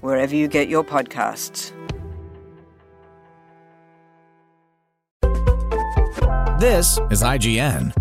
wherever you get your podcasts. This is IGN.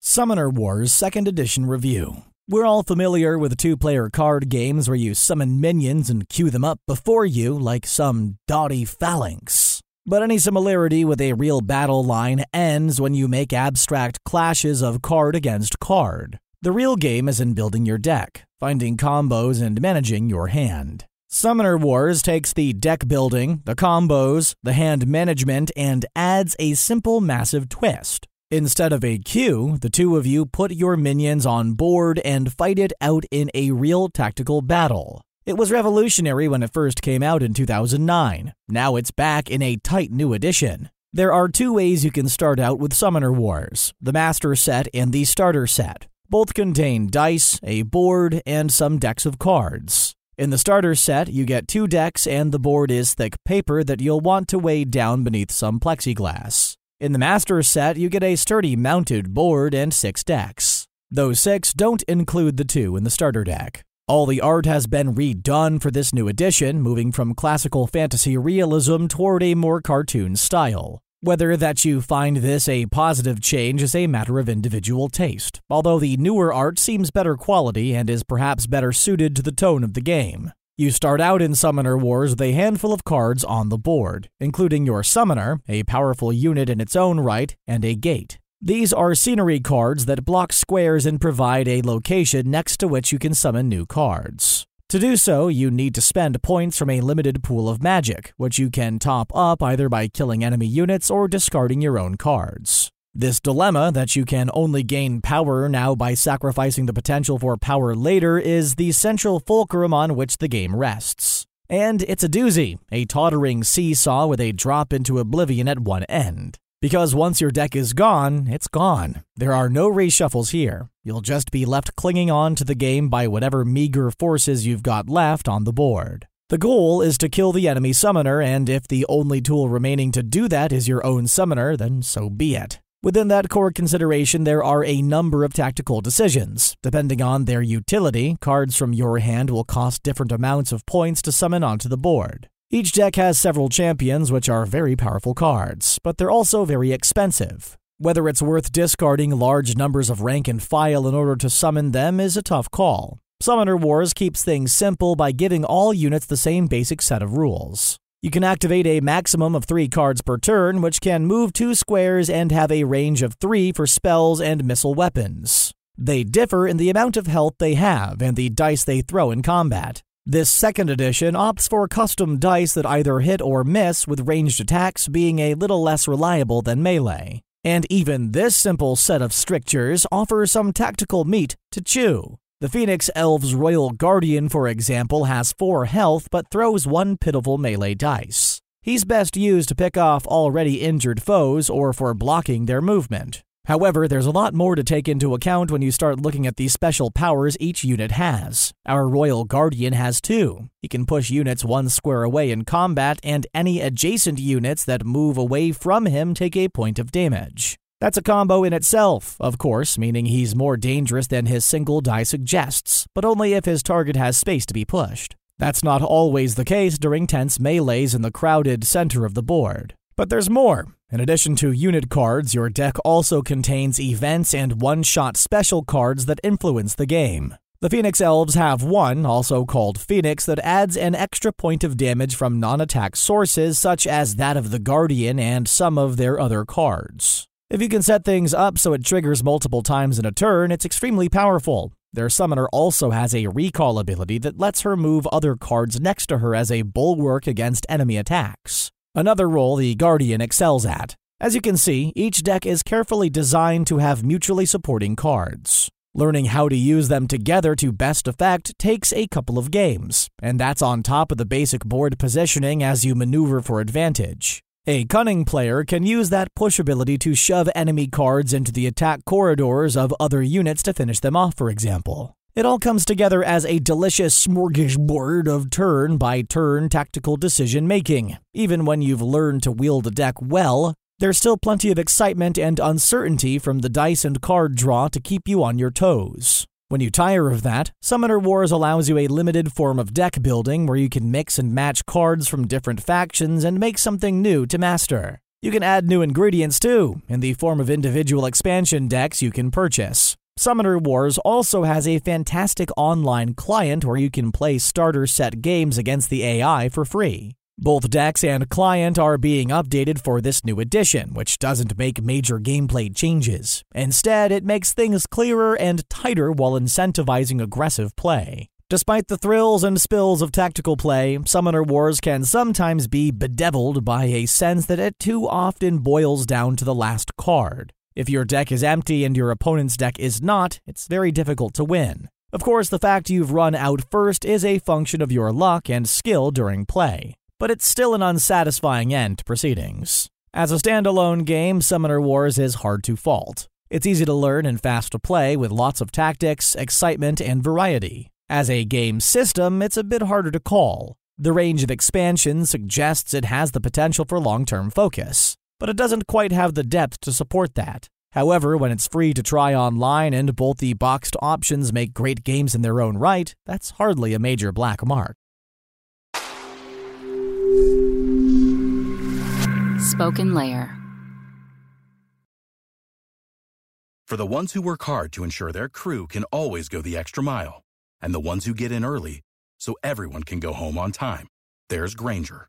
Summoner Wars 2nd Edition Review. We're all familiar with two player card games where you summon minions and queue them up before you like some doughty phalanx. But any similarity with a real battle line ends when you make abstract clashes of card against card. The real game is in building your deck, finding combos, and managing your hand. Summoner Wars takes the deck building, the combos, the hand management, and adds a simple massive twist. Instead of a queue, the two of you put your minions on board and fight it out in a real tactical battle. It was revolutionary when it first came out in 2009. Now it's back in a tight new edition. There are two ways you can start out with Summoner Wars the Master Set and the Starter Set. Both contain dice, a board, and some decks of cards. In the starter set, you get two decks, and the board is thick paper that you'll want to weigh down beneath some plexiglass. In the master set, you get a sturdy mounted board and six decks. Those six don't include the two in the starter deck. All the art has been redone for this new edition, moving from classical fantasy realism toward a more cartoon style. Whether that you find this a positive change is a matter of individual taste, although the newer art seems better quality and is perhaps better suited to the tone of the game. You start out in Summoner Wars with a handful of cards on the board, including your Summoner, a powerful unit in its own right, and a Gate. These are scenery cards that block squares and provide a location next to which you can summon new cards. To do so, you need to spend points from a limited pool of magic, which you can top up either by killing enemy units or discarding your own cards. This dilemma that you can only gain power now by sacrificing the potential for power later is the central fulcrum on which the game rests. And it's a doozy, a tottering seesaw with a drop into oblivion at one end. Because once your deck is gone, it's gone. There are no reshuffles here. You'll just be left clinging on to the game by whatever meager forces you've got left on the board. The goal is to kill the enemy summoner, and if the only tool remaining to do that is your own summoner, then so be it. Within that core consideration, there are a number of tactical decisions. Depending on their utility, cards from your hand will cost different amounts of points to summon onto the board. Each deck has several champions, which are very powerful cards, but they're also very expensive. Whether it's worth discarding large numbers of rank and file in order to summon them is a tough call. Summoner Wars keeps things simple by giving all units the same basic set of rules. You can activate a maximum of three cards per turn, which can move two squares and have a range of three for spells and missile weapons. They differ in the amount of health they have and the dice they throw in combat. This second edition opts for custom dice that either hit or miss, with ranged attacks being a little less reliable than melee. And even this simple set of strictures offers some tactical meat to chew. The Phoenix Elves Royal Guardian, for example, has 4 health but throws one pitiful melee dice. He's best used to pick off already injured foes or for blocking their movement. However, there's a lot more to take into account when you start looking at the special powers each unit has. Our Royal Guardian has two. He can push units one square away in combat, and any adjacent units that move away from him take a point of damage. That's a combo in itself, of course, meaning he's more dangerous than his single die suggests, but only if his target has space to be pushed. That's not always the case during tense melees in the crowded center of the board. But there's more. In addition to unit cards, your deck also contains events and one shot special cards that influence the game. The Phoenix Elves have one, also called Phoenix, that adds an extra point of damage from non attack sources such as that of the Guardian and some of their other cards. If you can set things up so it triggers multiple times in a turn, it's extremely powerful. Their summoner also has a recall ability that lets her move other cards next to her as a bulwark against enemy attacks. Another role the Guardian excels at. As you can see, each deck is carefully designed to have mutually supporting cards. Learning how to use them together to best effect takes a couple of games, and that's on top of the basic board positioning as you maneuver for advantage. A cunning player can use that push ability to shove enemy cards into the attack corridors of other units to finish them off, for example. It all comes together as a delicious smorgasbord of turn by turn tactical decision making. Even when you've learned to wield a deck well, there's still plenty of excitement and uncertainty from the dice and card draw to keep you on your toes. When you tire of that, Summoner Wars allows you a limited form of deck building where you can mix and match cards from different factions and make something new to master. You can add new ingredients too, in the form of individual expansion decks you can purchase. Summoner Wars also has a fantastic online client where you can play starter set games against the AI for free. Both decks and client are being updated for this new edition, which doesn't make major gameplay changes. Instead, it makes things clearer and tighter while incentivizing aggressive play. Despite the thrills and spills of tactical play, Summoner Wars can sometimes be bedeviled by a sense that it too often boils down to the last card. If your deck is empty and your opponent's deck is not, it's very difficult to win. Of course, the fact you've run out first is a function of your luck and skill during play but it's still an unsatisfying end to proceedings. As a standalone game, Summoner Wars is hard to fault. It's easy to learn and fast to play with lots of tactics, excitement, and variety. As a game system, it's a bit harder to call. The range of expansions suggests it has the potential for long term focus, but it doesn't quite have the depth to support that. However, when it's free to try online and both the boxed options make great games in their own right, that's hardly a major black mark. SpokenLayer. For the ones who work hard to ensure their crew can always go the extra mile, and the ones who get in early so everyone can go home on time, there's Grainger,